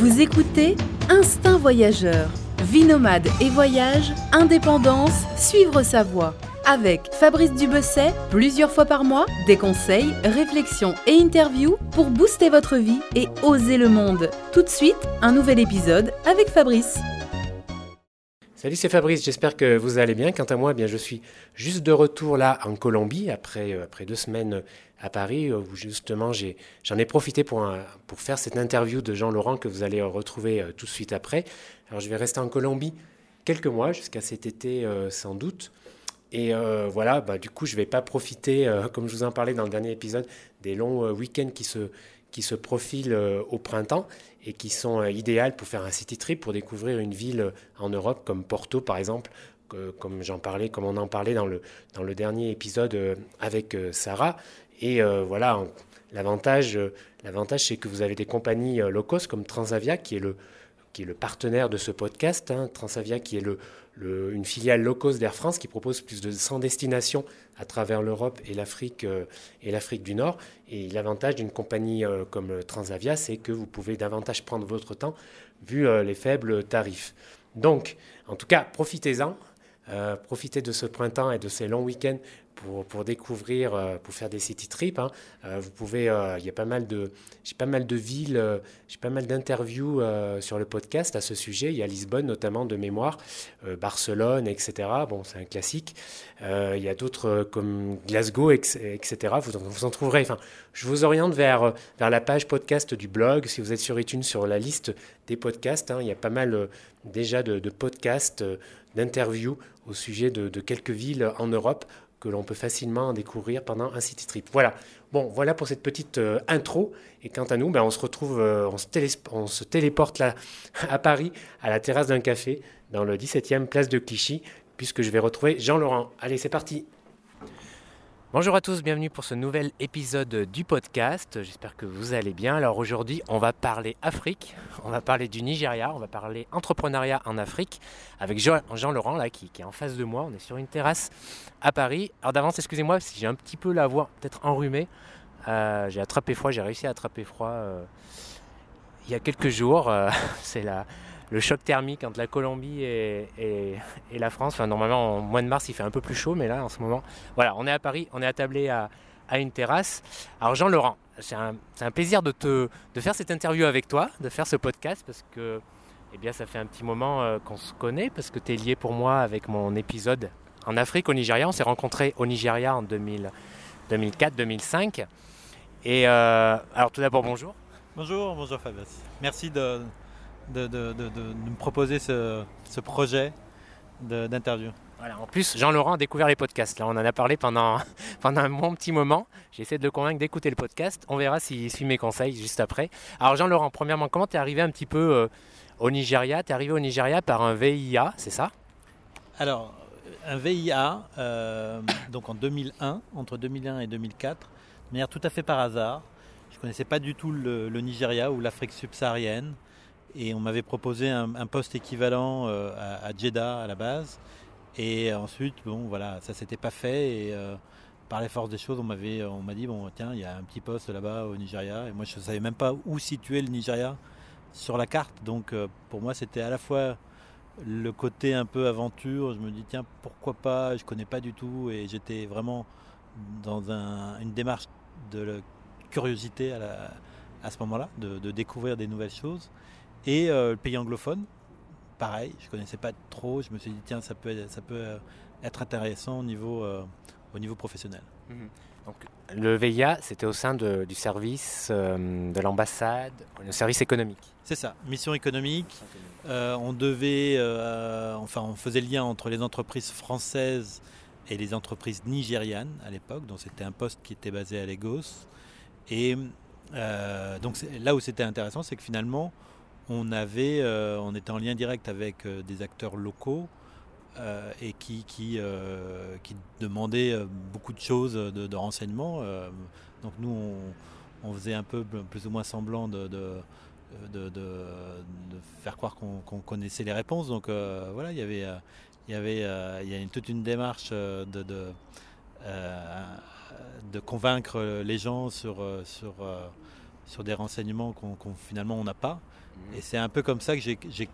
Vous écoutez Instinct Voyageur. Vie nomade et voyage, indépendance, suivre sa voie. Avec Fabrice Dubesset, plusieurs fois par mois, des conseils, réflexions et interviews pour booster votre vie et oser le monde. Tout de suite, un nouvel épisode avec Fabrice. Salut, c'est Fabrice, j'espère que vous allez bien. Quant à moi, eh bien, je suis juste de retour là en Colombie après, euh, après deux semaines à Paris où justement j'en ai, profité pour, pour faire cette interview de Jean-Laurent que vous allez retrouver euh, tout de suite après. Alors je vais rester en Colombie quelques mois, jusqu'à cet été euh, sans doute. Et voilà, bah, du coup, je ne vais pas profiter, comme je vous en parlais dans le dernier épisode, des longs week-ends qui se, qui se profilent au printemps et qui sont euh, idéales pour faire un city trip, pour découvrir une ville en Europe comme Porto par exemple, comme j'en parlais, comme on en parlait dans le, dans le dernier épisode euh, avec euh, Sarah. Et voilà, l'avantage, l'avantage c'est que vous avez des compagnies low cost comme Transavia qui est le, qui est le partenaire de ce podcast, hein. Transavia qui est une filiale low cost d'Air France qui propose plus de 100 destinations à travers l'Europe et l'Afrique euh, et l'Afrique du Nord. Et l'avantage d'une compagnie euh, comme Transavia, c'est que vous pouvez davantage prendre votre temps vu euh, les faibles tarifs. Donc, en tout cas, profitez-en. profitez de ce printemps et de ces longs week-ends pour, découvrir, euh, pour faire des city trips. Hein. Euh, vous pouvez, euh, il y a pas mal de, j'ai pas mal de villes, j'ai pas mal d'interviews sur le podcast à ce sujet. Il y a Lisbonne notamment de mémoire, Barcelone, etc. Bon, c'est un classique. il y a d'autres comme Glasgow, etc. Vous, vous en trouverez. Enfin, je vous oriente vers, vers la page podcast du blog. Si vous êtes sur iTunes, sur la liste des podcasts, hein, il y a pas mal déjà de, podcasts, d'interviews au sujet de quelques villes en Europe que l'on peut facilement découvrir pendant un city trip. Voilà. Bon, voilà pour cette petite euh, intro. Et quant à nous, ben, on se retrouve, euh, on, se téléporte là à Paris, à la terrasse d'un café, dans le 17e place de Clichy, puisque je vais retrouver Jean-Laurent. Allez, c'est parti. Bonjour à tous, bienvenue pour ce nouvel épisode du podcast. J'espère que vous allez bien. Alors aujourd'hui, on va parler Afrique, on va parler du Nigeria, on va parler entrepreneuriat en Afrique avec Jean-Laurent là qui, est en face de moi. On est sur une terrasse à Paris. Alors d'avance, excusez-moi si j'ai un petit peu la voix peut-être enrhumée. Euh, j'ai attrapé froid, j'ai réussi à attraper froid euh, il y a quelques jours. Euh, c'est la, le choc thermique entre la Colombie et, la France. Normalement, en mois de mars, il fait un peu plus chaud, mais là, en ce moment, voilà, on est à Paris, on est attablé à, une terrasse. Alors, Jean-Laurent, c'est un, plaisir de, te, faire cette interview avec toi, de faire ce podcast, parce que eh bien, ça fait un petit moment euh, qu'on se connaît, parce que tu es lié pour moi avec mon épisode en Afrique, au Nigeria. On s'est rencontrés au Nigeria en 2004-2005. Et euh, alors, tout d'abord, bonjour. Bonjour, bonjour Fabrice. Merci de, de, de, de, de me proposer ce, ce projet d'interview. Voilà, en plus, Jean-Laurent a découvert les podcasts. Là, on en a parlé pendant, pendant un bon petit moment. J'ai essayé de le convaincre d'écouter le podcast. On verra s'il suit mes conseils juste après. Alors, Jean-Laurent, premièrement, comment tu es arrivé un petit peu euh, au Nigeria? Tu es arrivé au Nigeria par un VIA, c'est ça? Alors, un VIA, euh, donc en 2001, entre 2001 et 2004, de manière tout à fait par hasard. Je ne connaissais pas du tout le, le Nigeria ou l'Afrique subsaharienne et on m'avait proposé un, poste équivalent euh, à, Jeddah à la base. Et ensuite, bon, voilà, ça s'était pas fait. Et euh, par les forces des choses, on m'avait, on m'a dit bon, tiens, il y a un petit poste là-bas au Nigeria. Et moi, je savais même pas où situer le Nigeria sur la carte. Donc, euh, pour moi, c'était à la fois le côté un peu aventure. Je me dis tiens, pourquoi pas? Je connais pas du tout. Et j'étais vraiment dans une démarche de curiosité à, ce moment-là, de découvrir des nouvelles choses. Et euh, le pays anglophone, pareil, je ne connaissais pas trop. Je me suis dit, tiens, ça peut, ça peut euh, être intéressant au niveau, euh, au niveau professionnel. Mhm. Donc, le VIA, c'était au sein de, du service de l'ambassade, le service économique. C'est ça, mission économique. on devait, enfin, on faisait le lien entre les entreprises françaises et les entreprises nigérianes à l'époque. Donc, c'était un poste qui était basé à Lagos. Et donc, là où c'était intéressant, c'est que finalement, euh, on était en lien direct avec euh, des acteurs locaux euh, et qui, qui, beaucoup de choses de, renseignements. donc nous, on, faisait un peu plus ou moins semblant de, faire croire qu'on connaissait les réponses. Donc voilà, il y avait, il toute une démarche de, convaincre les gens sur, des renseignements qu'on finalement n'a pas. Et c'est un peu comme ça que j'ai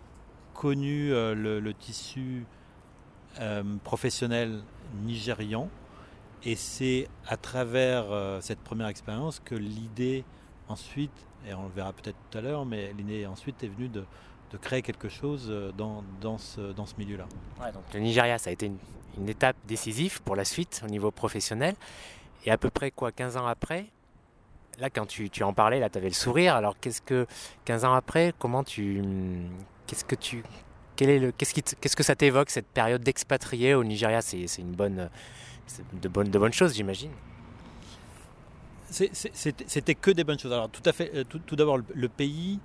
connu le, le, tissu professionnel nigérian. Et c'est à travers cette première expérience que l'idée ensuite, et on le verra peut-être tout à l'heure, mais l'idée ensuite est venue de, créer quelque chose dans, dans ce, dans ce milieu-là. donc le Nigeria, ça a été une, une, étape décisive pour la suite au niveau professionnel. Et à peu près quoi, 15 ans après, là quand tu, tu en parlais, là tu avais le sourire. Alors qu'est-ce que 15 ans après, comment tu qu'est-ce que tu quel est le qu'est-ce qui qu'est-ce que ça t'évoque cette période d'expatrié au Nigeria? C'est une bonne de bonnes de bonnes choses, j'imagine. C'était que des bonnes choses. Alors tout à fait, euh, tout, tout d'abord le, pays.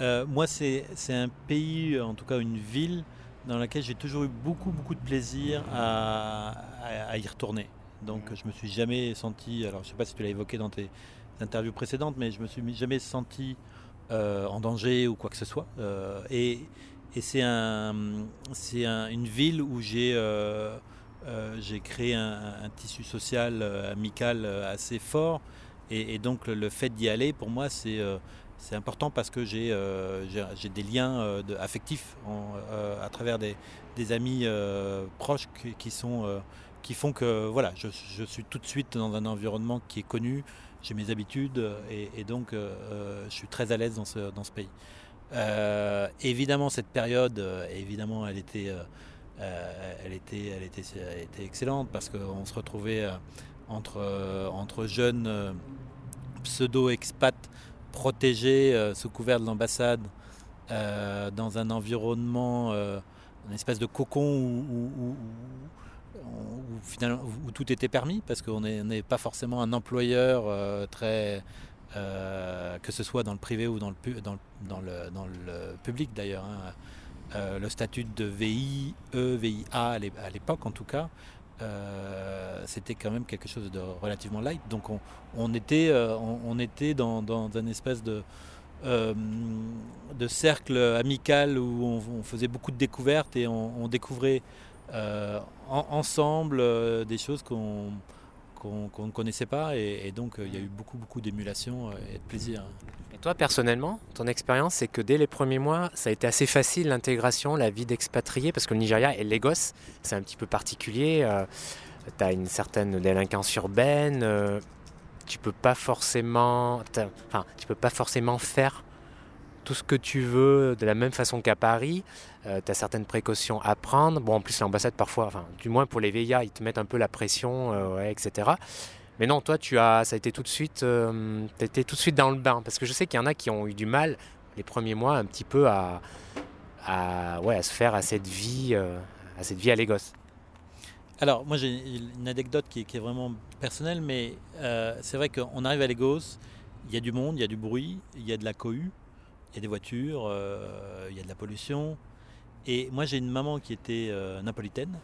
Euh, moi, c'est un pays, en tout cas une ville, dans laquelle j'ai toujours eu beaucoup, beaucoup de plaisir à, à, à y retourner. Donc je me suis jamais senti, alors je sais pas si tu l'as évoqué dans tes interviews précédentes, mais je me suis jamais senti euh, en danger ou quoi que ce soit. Euh, et, c'est un, un, une ville où j'ai euh, créé un, tissu social amical assez fort. Et, donc le, fait d'y aller, pour moi, c'est important parce que j'ai des liens affectifs à travers des, amis proches qui, sont qui font que voilà, je, suis tout de suite dans un environnement qui est connu, j'ai mes habitudes et, et donc euh, je suis très à l'aise dans ce, dans ce pays. Euh, évidemment, cette période, évidemment, elle était, euh, elle était, elle était, elle était excellente parce qu'on se retrouvait entre, entre jeunes pseudo-expats protégés sous couvert de l'ambassade dans un environnement, une espèce de cocon où, où tout était permis, parce qu'on n'est pas forcément un employeur euh, très. Euh, que ce soit dans le privé ou dans le, dans, dans le, dans le public d'ailleurs. Hein. Euh, le statut de VI, E, VIA à l'époque en tout cas, c'était quand même quelque chose de relativement light. Donc on, était, on, était dans, dans un espèce de, de cercle amical où on, faisait beaucoup de découvertes et on, découvrait en, ensemble euh, des choses qu'on qu'on qu ne connaissait pas et, donc euh, il y a eu beaucoup beaucoup d'émulation et de plaisir. Et toi personnellement, ton expérience c'est que dès les premiers mois ça a été assez facile l'intégration, la vie d'expatrié parce que le Nigeria et Lagos c'est un petit peu particulier, euh, tu as une certaine délinquance urbaine, euh, tu peux pas forcément, enfin tu peux pas forcément faire tout ce que tu veux de la même façon qu'à Paris. Euh, tu as certaines précautions à prendre. Bon, en plus, l'ambassade, parfois, enfin, du moins pour les VIA, ils te mettent un peu la pression, euh, etc. Mais non, toi, tu as, ça a été tout de suite, euh, été tout de suite dans le bain. Parce que je sais qu'il y en a qui ont eu du mal les premiers mois un petit peu à, à, ouais, à se faire à cette vie, euh, à cette vie à Lagos. Alors, moi, j'ai une anecdote qui qui est vraiment personnelle, mais euh, c'est vrai qu'on arrive à Lagos, il y a du monde, il y a du bruit, il y a de la cohue, il y a des voitures, euh, il y a de la pollution. Et moi, j'ai une maman qui était euh, napolitaine.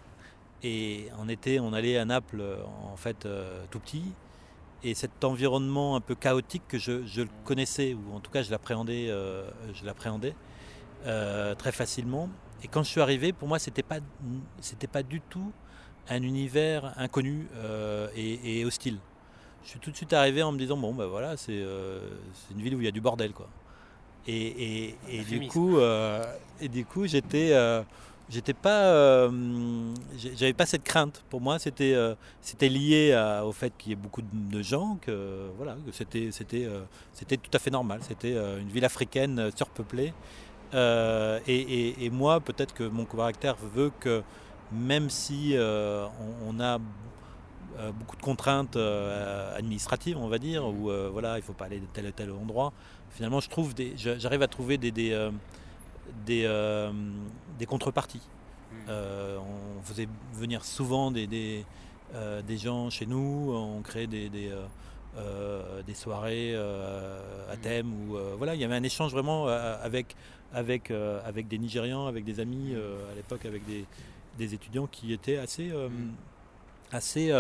Et en été, on allait à Naples, en fait, euh, tout petit. Et cet environnement un peu chaotique que je, le connaissais, ou en tout cas, je l'appréhendais, euh, euh, très facilement. Et quand je suis arrivé, pour moi, c'était pas, pas du tout un univers inconnu euh, et, hostile. Je suis tout de suite arrivé en me disant bon ben voilà, c'est euh, une ville où il y a du bordel quoi. Et, et, et du coup, euh, et du coup, j'étais, euh, j'étais pas, euh, j'avais pas cette crainte. Pour moi, c'était, c'était lié à, au fait qu'il y ait beaucoup de, gens, que voilà, que c'était, c'était, c'était tout à fait normal. C'était une ville africaine surpeuplée. Et, et, moi, peut-être que mon caractère veut que même si on, on, a beaucoup de contraintes administratives, on va dire, où voilà, il faut pas aller de tel ou tel endroit finalement, je trouve des, j'arrive à trouver des, des, euh, des, euh, des contreparties. Mmh. Euh, on faisait venir souvent des, des, des, gens chez nous, on créait des, des, des soirées à mmh. thème. Où, voilà, il y avait un échange vraiment avec, avec, avec des Nigérians, avec des amis, à l'époque avec des, des étudiants qui étaient assez. Assez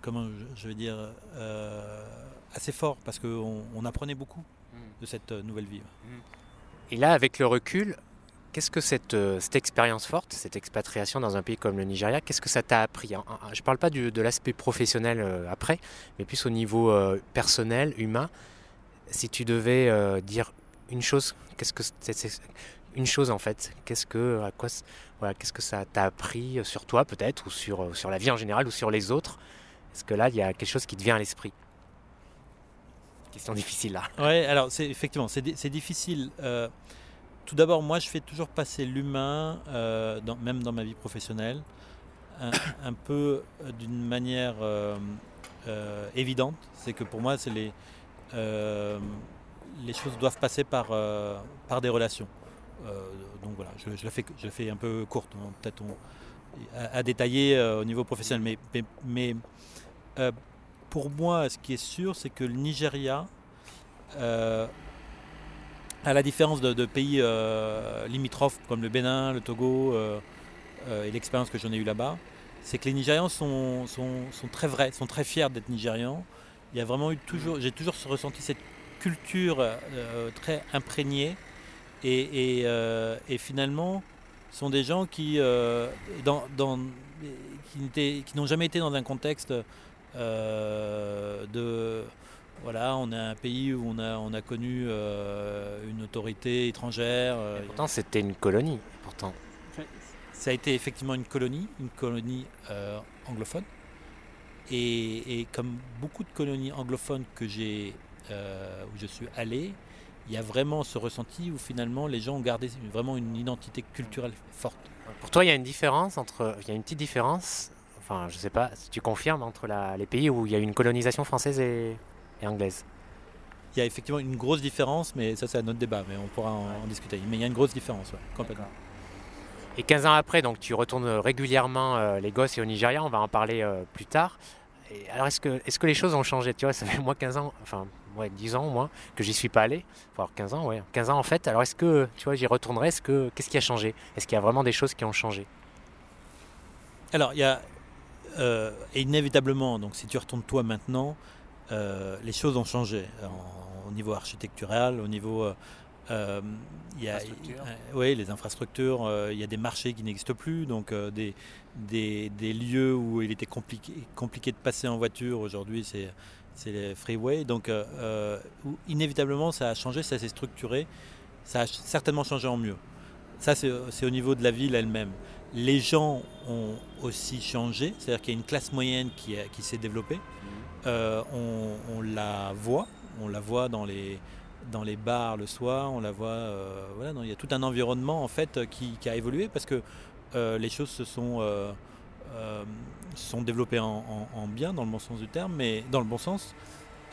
comment je, veux dire assez fort parce qu'on on apprenait beaucoup de cette nouvelle vie. Et là, avec le recul, Qu'est-ce que cette, cette expérience forte, cette expatriation dans un pays comme le Nigeria, qu'est-ce que ça t'a appris Je ne parle pas de l'aspect professionnel après, mais plus au niveau personnel, humain. Si tu devais dire une chose, qu'est-ce que c'est une chose en fait Qu'est-ce que à quoi voilà, qu'est-ce que ça t'a appris sur toi peut-être ou sur sur la vie en général ou sur les autres Est-ce que là il y a quelque chose qui te vient à l'esprit? Question difficile là. Ouais, alors c'est effectivement c'est difficile. Euh, tout d'abord, moi je fais toujours passer l'humain, euh, même dans ma vie professionnelle, un, peu euh, d'une manière évidente. C'est que pour moi, c'est les les choses doivent passer par, par des relations. donc voilà, je, la fais, je fais un peu courte, peut-être à, détailler au niveau professionnel. Mais, mais, pour moi, ce qui est sûr, c'est que le Nigeria, euh, à la différence de, pays euh, limitrophes comme le Bénin, le Togo euh, et l'expérience que j'en ai eue là-bas, c'est que les Nigérians sont, très vrais, sont très fiers d'être Nigérians. Il y a vraiment eu toujours, j'ai toujours ressenti cette culture très imprégnée et, finalement sont des gens qui, qui n'ont jamais été dans un contexte de voilà, on est un pays où on a, on a connu euh, une autorité étrangère. Euh, pourtant, c'était une colonie. Pourtant, ça a été effectivement une colonie, une colonie anglophone. Et, comme beaucoup de colonies anglophones que j'ai, où je suis allé, il y a vraiment ce ressenti où finalement les gens ont gardé vraiment une identité culturelle forte. Pour toi, il y a une différence entre, il y a une petite différence Enfin, je sais pas si tu confirmes entre les pays où il y a eu une colonisation française et, anglaise. Il y a effectivement une grosse différence, mais ça c'est un autre débat, mais on pourra en, discuter. Mais il y a une grosse différence, complètement. Et 15 ans après, donc tu retournes régulièrement euh, les gosses et au Nigeria, on va en parler euh, plus tard. Et alors est-ce que, est que les choses ont changé? Tu vois, ça fait moi 15 ans, enfin ouais, 10 ans au moins, que j'y suis pas allé. Enfin 15 ans, ouais. 15 ans en fait. Alors est-ce que, tu vois, j'y retournerai? Est-ce que, qu'est-ce qui a changé? Est-ce qu'il y a vraiment des choses qui ont changé? Alors il y a, euh, et inévitablement, donc si tu retournes toi maintenant, euh, les choses ont changé au niveau architectural, au niveau euh, il y a, oui, les infrastructures, il y a des marchés qui n'existent plus, donc des, des, lieux où il était compliqué, compliqué de passer en voiture, aujourd'hui c'est, c'est les freeways. Donc inévitablement ça a changé, ça s'est structuré, ça a certainement changé en mieux. Ça c'est, c'est au niveau de la ville elle-même. Les gens ont aussi changé, c'est-à-dire qu'il y a une classe moyenne qui, qui s'est développée. Euh, on, la voit, on la voit dans les, dans les bars le soir, on la voit. Euh, voilà, il y a tout un environnement en fait qui, a évolué parce que euh, les choses se sont, sont développées en, bien, dans le bon sens du terme, mais dans le bon sens.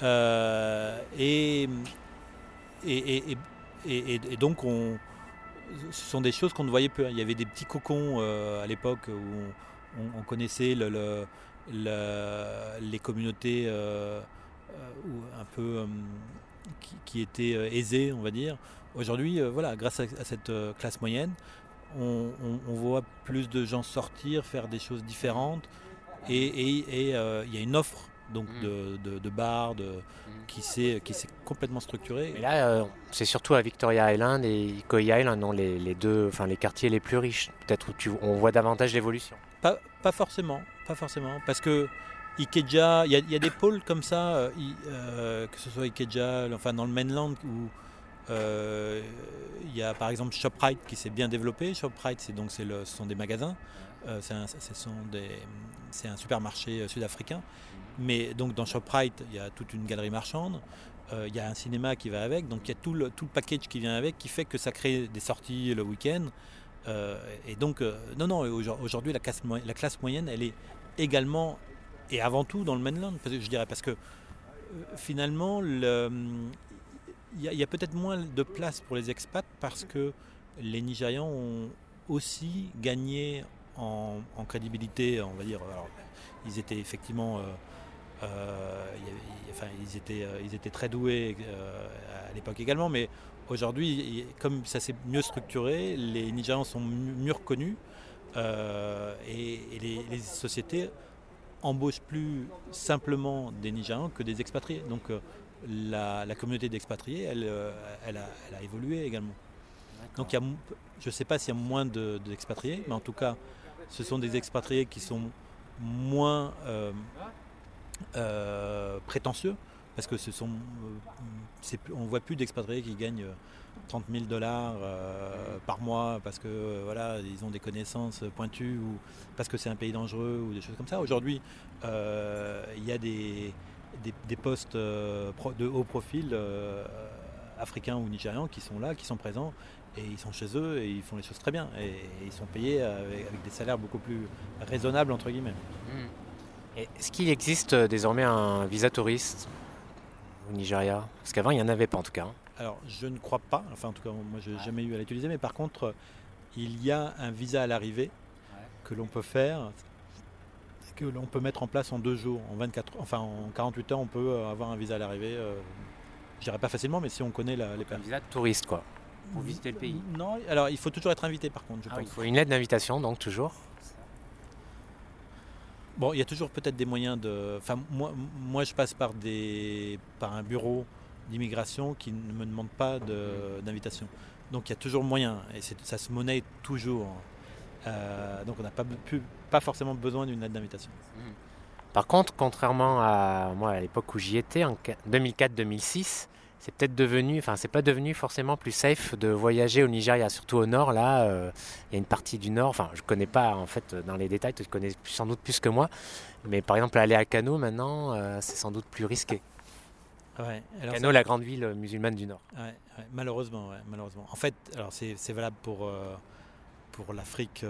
et, et, et donc on ce sont des choses qu'on ne voyait peu. Il y avait des petits cocons euh, à l'époque où on, connaissait les communautés euh, euh, un peu qui, étaient aisées, on va dire. Aujourd'hui, voilà, grâce à, cette classe moyenne, on, voit plus de gens sortir, faire des choses différentes, et il y a une offre donc mm. de, de, de bars, de, mm. qui s'est complètement structuré. Et là, euh, c'est surtout à Victoria Island et Ikoyi Island, non, les, les, deux, enfin les quartiers les plus riches, peut-être où tu, on voit davantage d'évolution. Pas, pas, forcément, pas forcément, parce que Ikeja, il y, y, a des pôles comme ça, euh, euh, que ce soit Ikeja, enfin dans le mainland où il y a par exemple Shoprite qui s'est bien développé. Shoprite, c'est donc le, ce sont des magasins, c'est un, un, supermarché sud-africain. Mais donc dans ShopRite, il y a toute une galerie marchande, euh, il y a un cinéma qui va avec, donc il y a tout le, tout le package qui vient avec qui fait que ça crée des sorties le week-end. Euh, et donc, euh, non, non, aujourd'hui la classe, la classe moyenne, elle est également et avant tout dans le mainland, je dirais, parce que finalement, il y a, peut-être moins de place pour les expats parce que les Nigérians ont aussi gagné en, crédibilité, on va dire. ils étaient effectivement euh, enfin, ils, étaient, euh, ils étaient très doués euh, à l'époque également, mais aujourd'hui, comme ça s'est mieux structuré, les Nigérians sont mieux reconnus et, les, sociétés embauchent plus simplement des Nigérians que des expatriés. Donc la, communauté d'expatriés, elle, elle, a, évolué également. Donc il y a, je ne sais pas s'il y a moins d'expatriés, mais en tout cas, ce sont des expatriés qui sont moins prétentieux, parce que ce sont, euh, on voit plus d'expatriés qui gagnent 30 000 dollars par mois parce que voilà ils ont des connaissances pointues ou parce que c'est un pays dangereux ou des choses comme ça. Aujourd'hui, il y a des, postes de haut profil africains ou nigérians qui sont là, qui sont présents et ils sont chez eux et ils font les choses très bien et, ils sont payés avec, des salaires beaucoup plus raisonnables entre guillemets. Hmm. Est-ce qu'il existe euh, désormais un visa touriste au Nigeria? Parce qu'avant il n'y en avait pas en tout cas. Hein. Alors je ne crois pas, enfin en tout cas moi je n'ai jamais eu à l'utiliser, mais par contre il y a un visa à l'arrivée que l'on peut faire, que l'on peut mettre en place en deux jours, en 24, enfin en 48 heures on peut avoir un visa à l'arrivée. Euh, je dirais pas facilement, mais si on connaît la, les Un visa touriste quoi pour visiter le pays. Non, alors il faut toujours être invité par contre, je ah, Il faut une lettre d'invitation donc toujours Bon, il y a toujours peut-être des moyens de. Enfin, moi, moi, je passe par des, par un bureau d'immigration qui ne me demande pas d'invitation. Donc, il y a toujours moyen, et ça se monnaie toujours. Euh, donc, on n'a pas, pas forcément besoin d'une lettre d'invitation. Par contre, contrairement à moi à l'époque où j'y étais, en 2004-2006, c'est peut-être devenu, enfin c'est pas devenu forcément plus safe de voyager au Nigeria, surtout au nord. Là, euh, il y a une partie du nord. Enfin, je connais pas en fait dans les détails. Tu connais sans doute plus que moi. Mais par exemple, aller à Kano maintenant, euh, c'est sans doute plus risqué. Ouais, Kano, la grande ville musulmane du nord. malheureusement, malheureusement. En fait, alors c'est valable pour euh, pour l'Afrique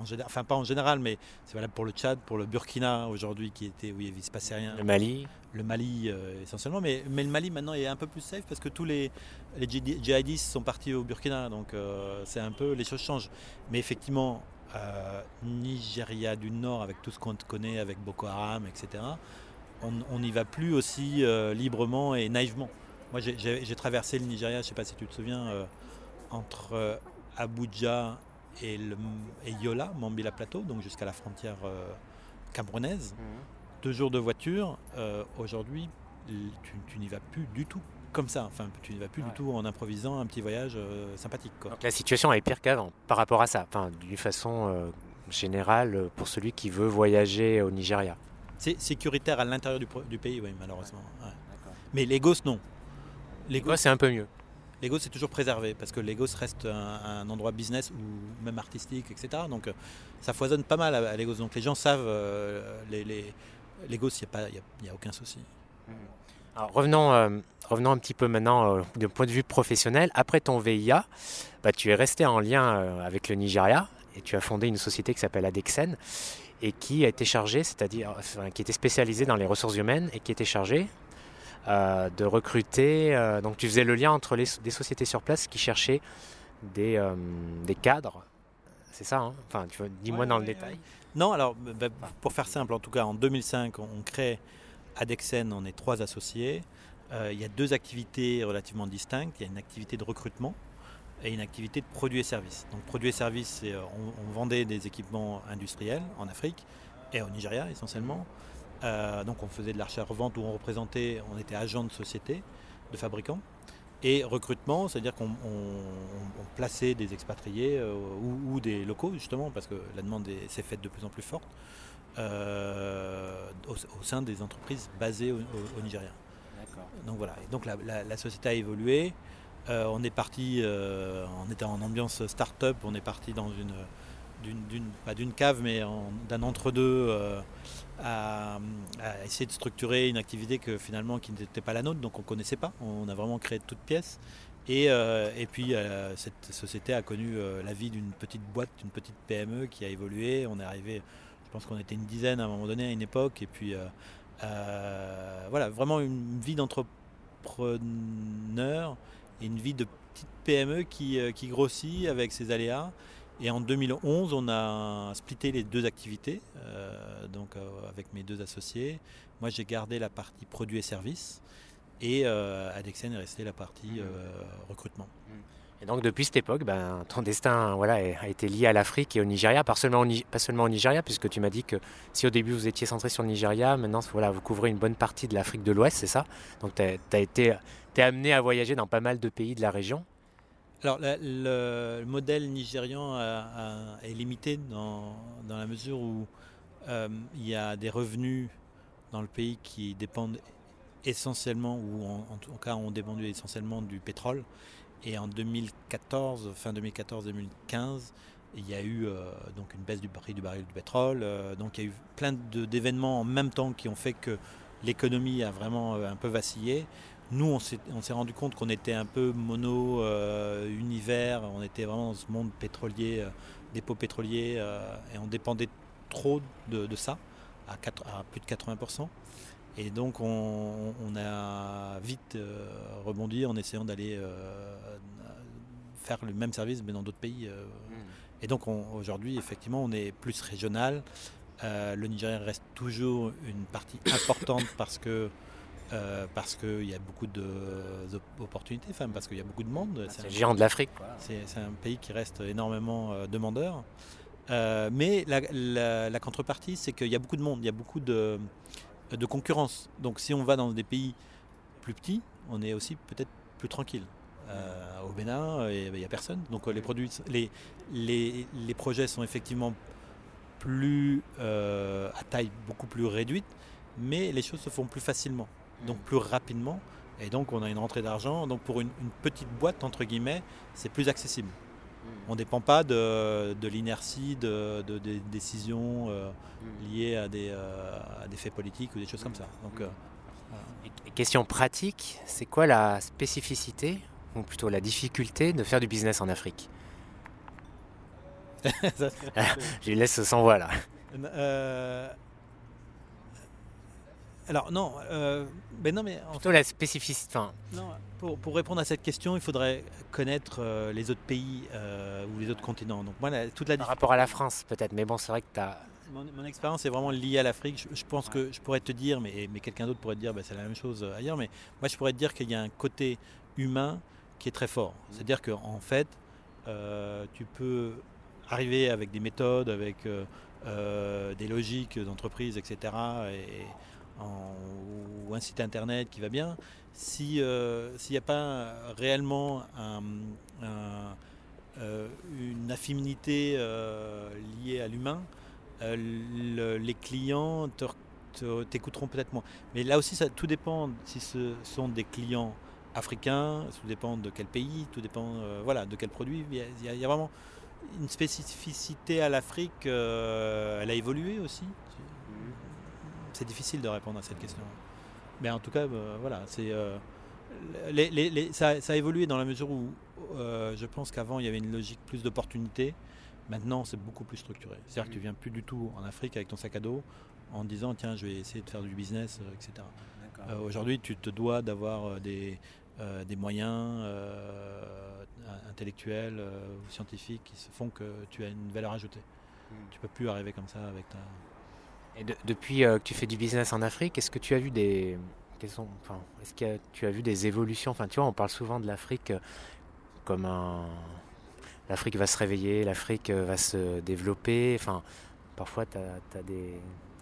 en général, enfin pas en général, mais c'est valable pour le Tchad, pour le Burkina aujourd'hui qui était où il ne se passait rien. Le Mali. Le Mali euh, essentiellement, mais, mais le Mali maintenant est un peu plus safe parce que tous les, les djihadistes sont partis au Burkina, donc euh, c'est un peu les choses changent. Mais effectivement, euh, Nigeria du Nord avec tout ce qu'on connaît avec Boko Haram, etc. On n'y va plus aussi librement et naïvement. Moi j'ai traversé le Nigeria, je ne sais pas si tu te souviens, entre Abuja et, le, Yola, Mambila Plateau, donc jusqu'à la frontière euh, camerounaise. Mhm. Deux jours de voiture, euh, aujourd'hui, tu, n'y vas plus du tout comme ça. Enfin, tu n'y vas plus du tout en improvisant un petit voyage euh, sympathique. la situation est pire qu'avant par rapport à ça, enfin, d'une façon générale pour celui qui veut voyager au Nigeria. C'est sécuritaire à l'intérieur du, pays, oui, malheureusement. Mais Lagos, non. Lagos, c'est un peu mieux. Lagos c'est toujours préservé parce que Lagos reste un, endroit business ou même artistique, etc. Donc euh, ça foisonne pas mal à, Lagos. Donc les gens savent, euh, Lagos, il n'y a, aucun souci. Mmh. Revenons, euh, revenons un petit peu maintenant d'un point de vue professionnel. Après ton VIA, bah, tu es resté en lien avec le Nigeria et tu as fondé une société qui s'appelle Adexen et qui a été chargée, c'est-à-dire qui était spécialisée dans les ressources humaines et qui était chargée euh, de recruter. Euh, donc tu faisais le lien entre les, des sociétés sur place qui cherchaient des, euh, des cadres. C'est ça, hein? Enfin, dis-moi dans le détail. Non, alors bah, pour faire simple, en tout cas en 2005, on, crée Adexen, on est trois associés. il y a deux activités relativement distinctes. Il y a une activité de recrutement et une activité de produits et services. Donc produits et services, on, on, vendait des équipements industriels en Afrique et au Nigeria essentiellement. Euh, donc on faisait de l'achat-revente où on représentait, on était agent de société, de fabricants. Et recrutement, c'est-à-dire qu'on plaçait des expatriés euh, ou, des locaux, justement, parce que la demande s'est faite de plus en plus forte, euh, au, sein des entreprises basées au, Nigeria. Donc voilà, donc la, société a évolué. on est parti, on était en ambiance start-up, on est parti dans une d'une, pas d'une cave, mais d'un entre-deux euh, à, essayer de structurer une activité que finalement qui n'était pas la nôtre, donc on ne connaissait pas. On a vraiment créé de toutes pièces. Et, euh, et puis euh, cette société a connu la vie d'une petite boîte, d'une petite PME qui a évolué. On est arrivé, je pense qu'on était une dizaine à un moment donné à une époque. Et puis voilà, vraiment une vie d'entrepreneur et une vie de petite PME qui, qui grossit avec ses aléas. Et en 2011, on a splitté les deux activités, euh, donc euh, avec mes deux associés. Moi, j'ai gardé la partie produits et services, et euh, Adexen est resté la partie mmh. recrutement. Et donc depuis cette époque, ben, ton destin voilà, a été lié à l'Afrique et au Nigeria, pas seulement au, pas seulement au Nigeria, puisque tu m'as dit que si au début vous étiez centré sur le Nigeria, maintenant voilà, vous couvrez une bonne partie de l'Afrique de l'Ouest, c'est ça? Donc tu as, été es amené à voyager dans pas mal de pays de la région. Alors le, modèle nigérian est limité dans, la mesure où il y a des revenus dans le pays qui dépendent essentiellement, ou en, tout cas ont dépendu essentiellement du pétrole. Et en 2014, fin 2014-2015, il y a eu euh, donc une baisse du prix du baril de pétrole. Euh, donc il y a eu plein d'événements en même temps qui ont fait que l'économie a vraiment euh, un peu vacillé. Nous, on s'est rendu compte qu'on était un peu mono univers, on était vraiment dans ce monde pétrolier, dépôt pétrolier, et on dépendait trop de, ça, à, à, plus de 80%. Et donc on, a vite rebondi en essayant d'aller faire le même service mais dans d'autres pays. Hmm. Et donc aujourd'hui, effectivement, on est plus régional. Euh, le Nigeria reste toujours une partie importante parce que euh, parce qu'il y a beaucoup d'opportunités, enfin, parce qu'il y a beaucoup de monde. c'est le géant de l'Afrique. C'est un pays qui reste énormément euh, demandeur. mais la, contrepartie, c'est qu'il y a beaucoup de monde, il y a beaucoup de, de concurrence. Donc si on va dans des pays plus petits, on est aussi peut-être plus tranquille. Euh, au Bénin, il n'y a personne. Donc les, produits, les, les, les projets sont effectivement plus euh, à taille beaucoup plus réduite, mais les choses se font plus facilement, donc plus rapidement. Et donc on a une rentrée d'argent. Donc pour une, petite boîte, entre guillemets, c'est plus accessible. Mm. On ne dépend pas de, de l'inertie, de, de, des décisions euh, mm. liées à des, à des, faits politiques ou des choses comme ça. Donc, Question pratique, c'est quoi la spécificité ou plutôt la difficulté de faire du business en Afrique? Je lui laisse sans voix là. Euh, alors non, euh, ben non mais plutôt la spécificité. pour, pour, répondre à cette question, il faudrait connaître euh, les autres pays ou les autres continents. Donc moi, toute la par rapport à la France peut-être, mais bon, c'est vrai que tu as mon, expérience est vraiment liée à l'Afrique. Je, pense que je pourrais te dire, mais, mais quelqu'un d'autre pourrait te dire, ben, c'est la même chose ailleurs. Mais moi, je pourrais te dire qu'il y a un côté humain qui est très fort. C'est-à-dire qu'en fait, euh, tu peux arriver avec des méthodes, avec euh, euh, des logiques d'entreprise, etc., et, ou un site internet qui va bien. S'il n'y a pas réellement une affinité liée à l'humain, les clients t'écouteront peut-être moins. Mais là aussi, tout dépend si ce sont des clients africain, tout dépend de quel pays, tout dépend euh, voilà, de quel produit. Il y, a, vraiment une spécificité à l'Afrique, euh, elle a évolué aussi. C'est difficile de répondre à cette question. Mais en tout cas, euh, voilà, c'est ça, a évolué dans la mesure où je pense qu'avant il y avait une logique plus d'opportunité. Maintenant, c'est beaucoup plus structuré. C'est-à-dire que tu viens plus du tout en Afrique avec ton sac à dos en disant tiens, je vais essayer de faire du business, etc. Aujourd'hui, tu te dois d'avoir des, euh, des moyens euh, intellectuels euh, ou scientifiques qui se font que tu as une valeur ajoutée. Hmm. Tu peux plus arriver comme ça avec ta. Depuis que tu fais du business en Afrique, est-ce que tu as vu des enfin, est-ce que tu as vu des évolutions? Enfin, tu vois, on parle souvent de l'Afrique comme un. L'Afrique va se réveiller, l'Afrique va se développer. Enfin, parfois, tu as, des,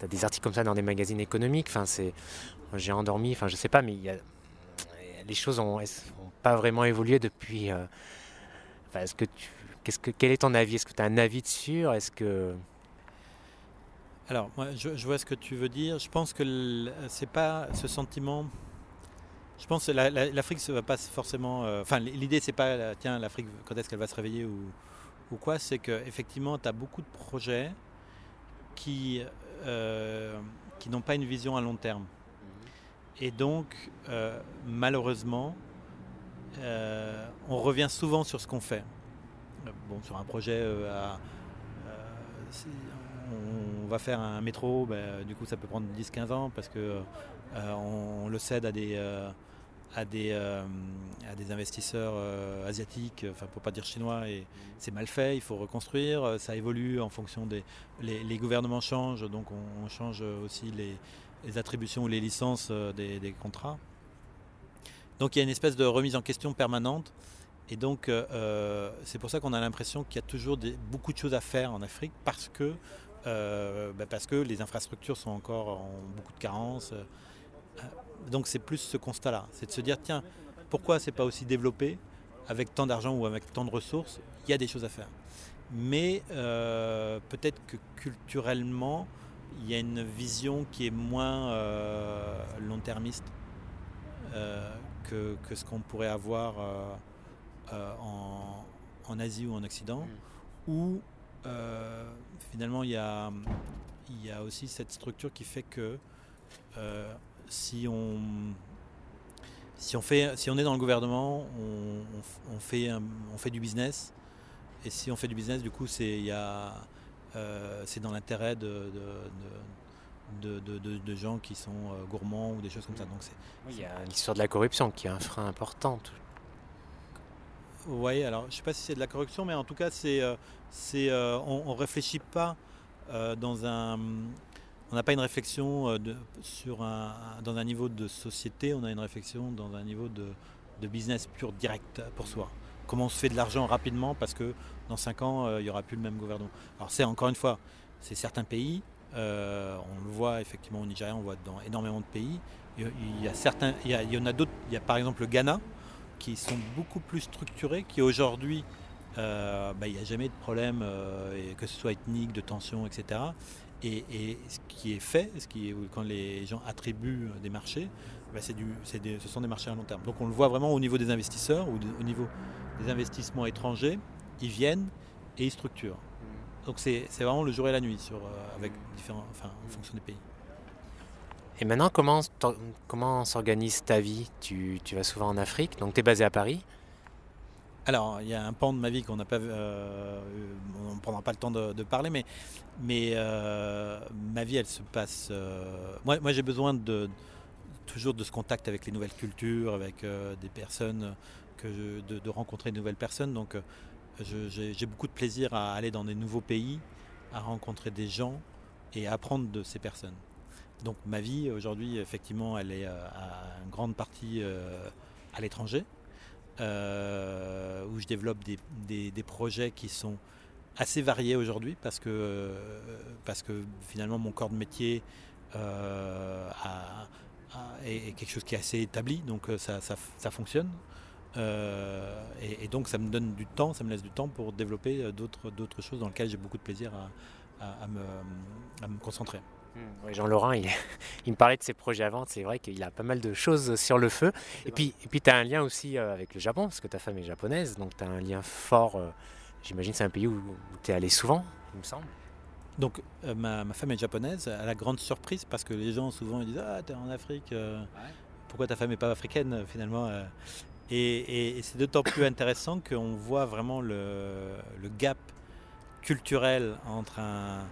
as des articles comme ça dans des magazines économiques. Enfin, c'est, j'ai endormi. Enfin, je sais pas, mais les choses n'ont pas vraiment évolué depuis. Euh, est-ce que qu'est-ce que, quel est ton avis? Est-ce que tu as un avis dessus? Est-ce que alors, moi, je, vois ce que tu veux dire. Je pense que c'est pas ce sentiment. Je pense que l'Afrique ne va pas forcément. Euh, enfin, l'idée, c'est pas tiens, l'Afrique, quand est-ce qu'elle va se réveiller ou, ou quoi. C'est qu'effectivement, tu as beaucoup de projets qui, euh, qui n'ont pas une vision à long terme. Et donc, euh, malheureusement, euh, on revient souvent sur ce qu'on fait. Bon, sur un projet, euh, on va faire un métro, ben, du coup ça peut prendre 10-15 ans parce que on, le cède à des, à des investisseurs asiatiques, enfin pour pas dire chinois, et c'est mal fait, il faut reconstruire, ça évolue en fonction des... Les, gouvernements changent, donc on change aussi les, attributions ou les licences euh, des, contrats. Donc il y a une espèce de remise en question permanente. Et donc euh, euh, c'est pour ça qu'on a l'impression qu'il y a toujours beaucoup de choses à faire en Afrique parce que, bah, parce que les infrastructures sont encore en beaucoup de carences. Donc c'est plus ce constat-là, c'est de se dire tiens, pourquoi c'est pas aussi développé avec tant d'argent ou avec tant de ressources, il y a des choses à faire. Mais euh, peut-être que culturellement, il y a une vision qui est moins euh, long-termiste euh, que, que, ce qu'on pourrait avoir en, en, Asie ou en Occident, mm. où finalement il y, a, aussi cette structure qui fait que si on si on, fait, si on est dans le gouvernement, on, fait, on fait du business. Et si on fait du business, du coup, c'est euh, dans l'intérêt de, de, de, gens qui sont euh, gourmands ou des choses comme ça. Donc il y a l'histoire de la corruption qui est un frein important. Oui, alors je ne sais pas si c'est de la corruption, mais en tout cas, c'est, euh, c'est, on ne réfléchit pas dans un on n'a pas une réflexion euh, sur un, dans un niveau de société, on a une réflexion dans un niveau de, business pur direct pour soi. Comment on se fait de l'argent rapidement parce que dans 5 ans, euh, il n'y aura plus le même gouvernement. Alors c'est encore une fois, c'est certains pays, euh, on le voit effectivement au Nigeria, on voit dans énormément de pays. Il y, a certains, il y, en a d'autres, il y a par exemple le Ghana, qui sont beaucoup plus structurés, qui aujourd'hui, bah, il n'y a jamais de problème, que ce soit ethnique, de tension, etc. Et, ce qui est fait, ce qui est, quand les gens attribuent des marchés, bah, du, ce sont des marchés à long terme. Donc on le voit vraiment au niveau des investisseurs ou au niveau des investissements étrangers, ils viennent et ils structurent. Mm. Donc c'est vraiment le jour et la nuit sur, euh, avec différents, enfin, en fonction des pays. Et maintenant, comment, comment s'organise ta vie? Tu, tu, vas souvent en Afrique, donc tu es basé à Paris alors, il y a un pan de ma vie qu'on n'a pas, euh, on ne prendra pas le temps de, parler, mais, mais euh, ma vie, elle se passe. Euh, moi, moi j'ai besoin de toujours de ce contact avec les nouvelles cultures, avec des personnes, que de, rencontrer de nouvelles personnes. Donc, j'ai beaucoup de plaisir à aller dans des nouveaux pays, à rencontrer des gens et à apprendre de ces personnes. Donc, ma vie aujourd'hui, effectivement, elle est à une grande partie à l'étranger. Euh, où je développe des, projets qui sont assez variés aujourd'hui parce que, euh, parce que finalement mon corps de métier euh, est quelque chose qui est assez établi, donc ça, fonctionne. Et, donc ça me donne du temps, ça me laisse du temps pour développer d'autres choses dans lesquelles j'ai beaucoup de plaisir à me concentrer. Hmm. Jean-Laurent, il, me parlait de ses projets à vente. C'est vrai qu'il a pas mal de choses sur le feu. Et puis, et puis, tu as un lien aussi euh, avec le Japon, parce que ta femme est japonaise. Donc, tu as un lien fort. Euh, j'imagine c'est un pays où, tu es allé souvent, il me semble. Donc, euh, ma, femme est japonaise. À la grande surprise, parce que les gens souvent ils disent Ah, tu es en Afrique. Pourquoi ta femme n'est pas africaine, finalement Et, c'est d'autant plus intéressant qu'on voit vraiment le, le gap culturel entre un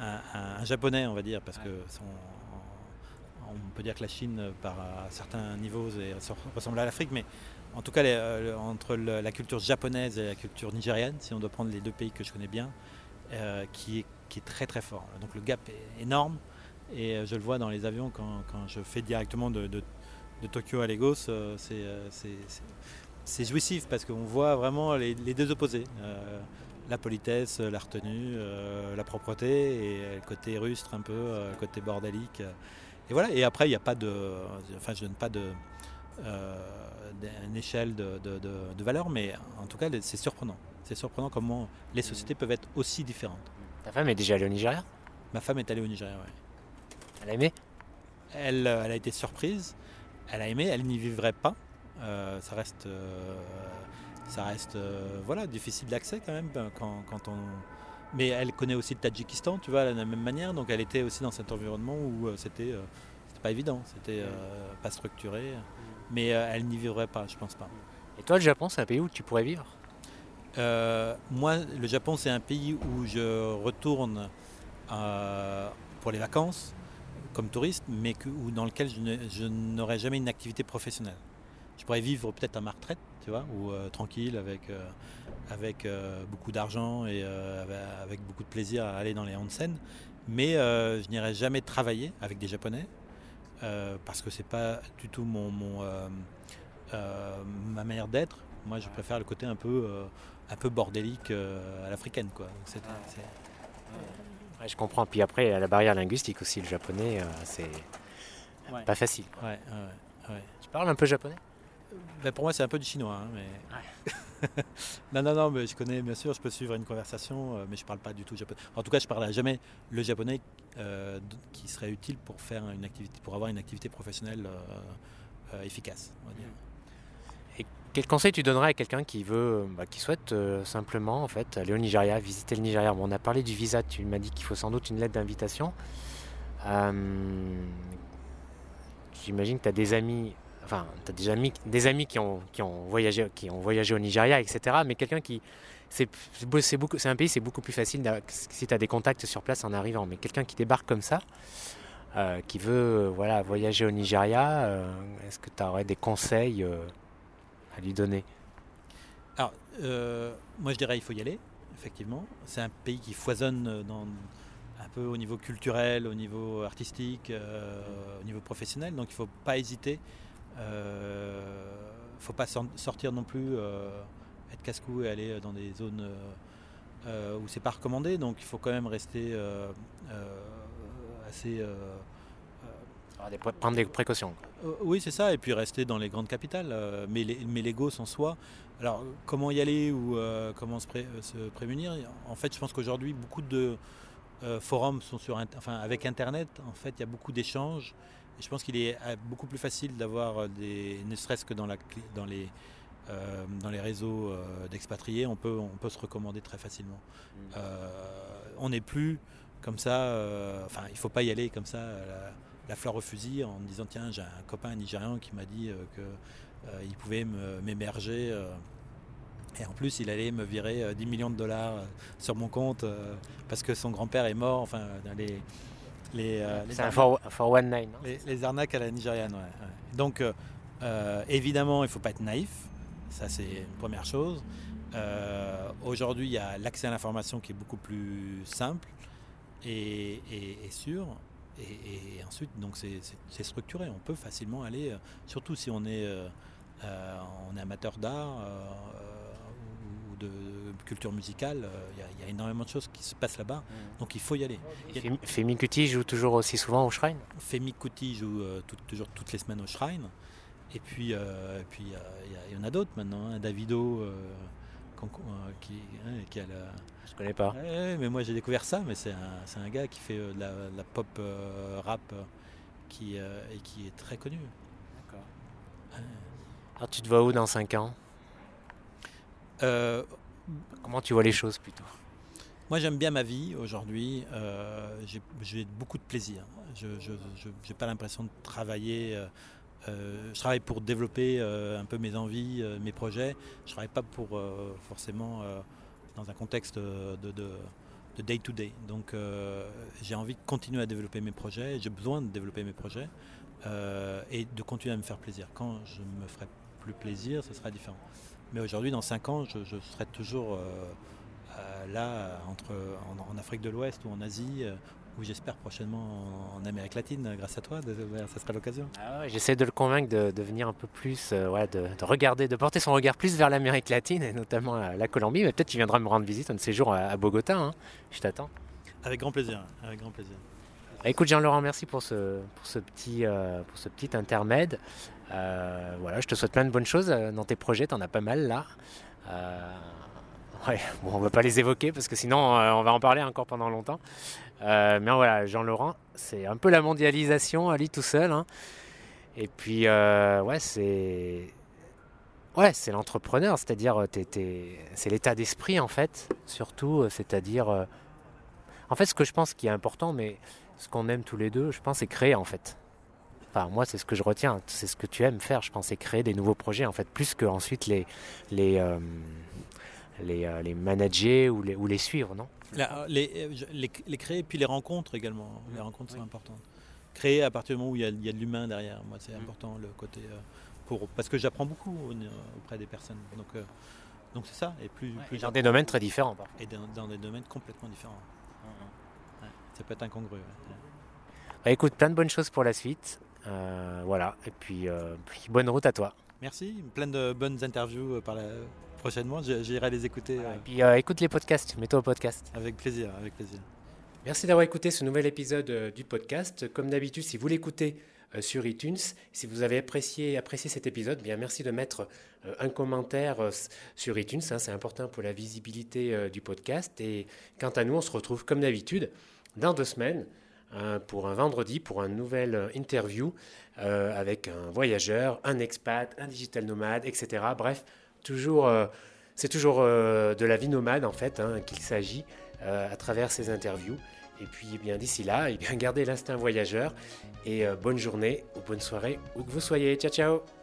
un, japonais, on va dire, parce que on peut dire que la Chine, par certains niveaux, ressemble à l'Afrique, mais en tout cas, euh, entre la culture japonaise et la culture nigériane, si on doit prendre les deux pays que je connais bien, euh, qui, est, qui, est, très très fort. Donc le gap est énorme, et euh, je le vois dans les avions quand, je fais directement de, Tokyo à Lagos, c'est jouissif parce qu'on voit vraiment les, les deux opposés la politesse, la retenue, euh, la propreté et le côté rustre un peu, euh, le côté bordélique. Et voilà, et après il n'y a pas de. Enfin je donne pas de euh, échelle de, de, valeur, mais en tout cas c'est surprenant. C'est surprenant comment les sociétés peuvent être aussi différentes. Ta femme est déjà allée au Nigeria? Ma femme est allée au Nigeria, oui. Elle a aimé? Elle, elle, a été surprise, elle a aimé, elle n'y vivrait pas. ça reste ça reste euh, voilà, difficile d'accès quand même ben, quand, on... Mais elle connaît aussi le Tadjikistan, tu vois, de la même manière, donc elle était aussi dans cet environnement où euh, c'était euh, pas évident, c'était pas structuré, mais elle n'y vivrait pas, je pense pas. Et toi, le Japon, c'est un pays où tu pourrais vivre? Moi, le Japon, c'est un pays où je retourne pour les vacances comme touriste, mais que, dans lequel je n'aurai jamais une activité professionnelle. Je pourrais vivre peut-être à ma retraite, tu vois, ou euh, tranquille avec, euh, avec euh, beaucoup d'argent et avec beaucoup de plaisir à aller dans les onsen. Mais je n'irai jamais travailler avec des Japonais parce que c'est pas du tout mon, mon ma manière d'être. Moi, je préfère le côté un peu, un peu bordélique à l'africaine, quoi. je comprends. Puis après, la barrière linguistique aussi, le japonais, c'est pas facile. Ouais, tu parles un peu japonais? Ben, Pour moi, c'est un peu du chinois. Hein, mais... non, non, non, mais je connais, bien sûr, je peux suivre une conversation, mais je ne parle pas du tout japonais. En tout cas, je ne parlerai jamais le japonais qui serait utile pour, faire une activité, pour avoir une activité professionnelle efficace. On va dire. Quel conseil tu donnerais à quelqu'un qui veut, bah, qui souhaite euh, simplement en fait aller au Nigeria, visiter le Nigeria? Bon, on a parlé du visa, tu m'as dit qu'il faut sans doute une lettre d'invitation. Euh, j'imagine que tu as des amis, enfin, tu as des amis, des amis qui ont, qui ont voyagé, qui ont voyagé au Nigeria, etc. Mais quelqu'un qui, c'est un pays, c'est beaucoup plus facile si tu as des contacts sur place en arrivant. Mais quelqu'un qui débarque comme ça. Euh, qui veut voilà, voyager au Nigeria, est-ce que tu aurais des conseils à lui donner? Alors, euh, moi je dirais il faut y aller, effectivement. C'est un pays qui foisonne dans, un peu au niveau culturel, au niveau artistique, euh, au niveau professionnel, donc il ne faut pas hésiter. Il euh, ne faut pas sortir non plus, être casse-cou et aller dans des zones où c'est pas recommandé, donc il faut quand même rester assez prendre des précautions. Euh, oui, c'est ça, et puis rester dans les grandes capitales. Euh, mais, les, mais l'ego en soi. Alors, comment y aller ou euh, comment se, prémunir? En fait, je pense qu'aujourd'hui, beaucoup de forums sont sur. Enfin, avec Internet, en fait, il y a beaucoup d'échanges. Et je pense qu'il est beaucoup plus facile d'avoir des. ne serait-ce que dans, la, dans les. dans les réseaux d'expatriés, on peut, on peut se recommander très facilement. Mmh. on n'est plus comme ça, enfin il ne faut pas y aller comme ça la fleur au fusil en me disant tiens j'ai un copain nigérian qui m'a dit euh, qu'il euh, pouvait m'émerger euh, et en plus il allait me virer 10 millions de dollars sur mon compte parce que son grand-père est mort enfin les les, c'est un for, one nine les, arnaques à la nigériane donc évidemment il ne faut pas être naïf. Ça c'est une première chose. Aujourd'hui il y a l'accès à l'information qui est beaucoup plus simple et, et sûr. Et, ensuite, donc c'est structuré. On peut facilement aller, euh, surtout si on est, euh, euh, on est amateur d'art de culture musicale, il y, a énormément de choses qui se passent là-bas. Mm. Donc il faut y aller. Femi Kuti joue toujours aussi souvent au Shrine? Femi Kuti joue toujours toutes les semaines au Shrine. Et puis, puis il y, en a d'autres maintenant. Hein. Davido qui, hein, qui, a la, je connais pas. mais moi j'ai découvert ça, mais c'est un, un, gars qui fait euh, de la, pop euh, rap euh, qui, et qui est très connu. D'accord. Alors tu te vois où dans 5 ans? Comment tu vois les choses plutôt? Moi j'aime bien ma vie aujourd'hui. j'ai beaucoup de plaisir. Je n'ai pas l'impression de travailler. je travaille pour développer un peu mes envies, mes projets. Je ne travaille pas pour forcément dans un contexte de, day-to-day. Donc euh, j'ai envie de continuer à développer mes projets, j'ai besoin de développer mes projets euh, et de continuer à me faire plaisir. Quand je me ferai plus plaisir, ce sera différent. Mais aujourd'hui, dans 5 ans, je, serai toujours euh, là, entre, en, Afrique de l'Ouest ou en Asie, ou j'espère prochainement en Amérique latine, grâce à toi, ça sera l'occasion. Ah J'essaie de le convaincre de, venir un peu plus, euh, de, regarder, de porter son regard plus vers l'Amérique latine et notamment la Colombie. Mais peut-être qu'il viendra me rendre visite un de ces jours à, Bogota. Hein. Je t'attends. Avec grand plaisir, avec grand plaisir. Écoute Jean-Laurent, merci pour ce, pour ce, petit, euh, pour ce petit intermède. Euh, voilà, je te souhaite plein de bonnes choses dans tes projets, tu en as pas mal là. Ouais, bon, on va pas les évoquer parce que sinon on va en parler encore pendant longtemps. Euh, mais voilà, Jean-Laurent, c'est un peu la mondialisation à lui tout seul. Hein. Et puis, euh, ouais, c'est. Ouais, c'est l'entrepreneur, c'est-à-dire, euh, c'est l'état d'esprit en fait, surtout, c'est-à-dire. En fait, ce que je pense qui est important, mais ce qu'on aime tous les deux, je pense, c'est créer en fait. Enfin, moi, c'est ce que je retiens, c'est ce que tu aimes faire, je pense, c'est créer des nouveaux projets en fait, plus que ensuite les. les les, les manager ou les, ou les suivre, non? Euh, les, les, créer, puis les rencontres également. Les rencontres sont importantes. Créer à partir du moment où il y a, de l'humain derrière, moi c'est mm. important le côté. Euh, pour, parce que j'apprends beaucoup auprès des personnes. Donc euh, donc c'est ça. Et plus, dans des domaines très différents. Et dans, des domaines complètement différents. Mm, mm. ça peut être incongru. Bah, écoute, plein de bonnes choses pour la suite. Voilà. Et puis, puis bonne route à toi. Merci. Plein de bonnes interviews par la, prochainement, j'irai les écouter. Et euh. puis euh, écoute les podcasts, mets-toi au podcast. Avec plaisir, avec plaisir. Merci d'avoir écouté ce nouvel épisode euh, du podcast. Comme d'habitude, si vous l'écoutez sur iTunes. Si vous avez apprécié, apprécié cet épisode, bien merci de mettre un commentaire sur iTunes. Hein, c'est important pour la visibilité du podcast. Et quant à nous, on se retrouve comme d'habitude dans deux semaines pour un vendredi, pour une nouvelle interview avec un voyageur, un expat, un digital nomade, etc. Bref, toujours, c'est toujours de la vie nomade en fait hein, qu'il s'agit à travers ces interviews. Et puis eh bien d'ici là, eh bien, gardez l'instinct voyageur et bonne journée ou bonne soirée où que vous soyez. Ciao ciao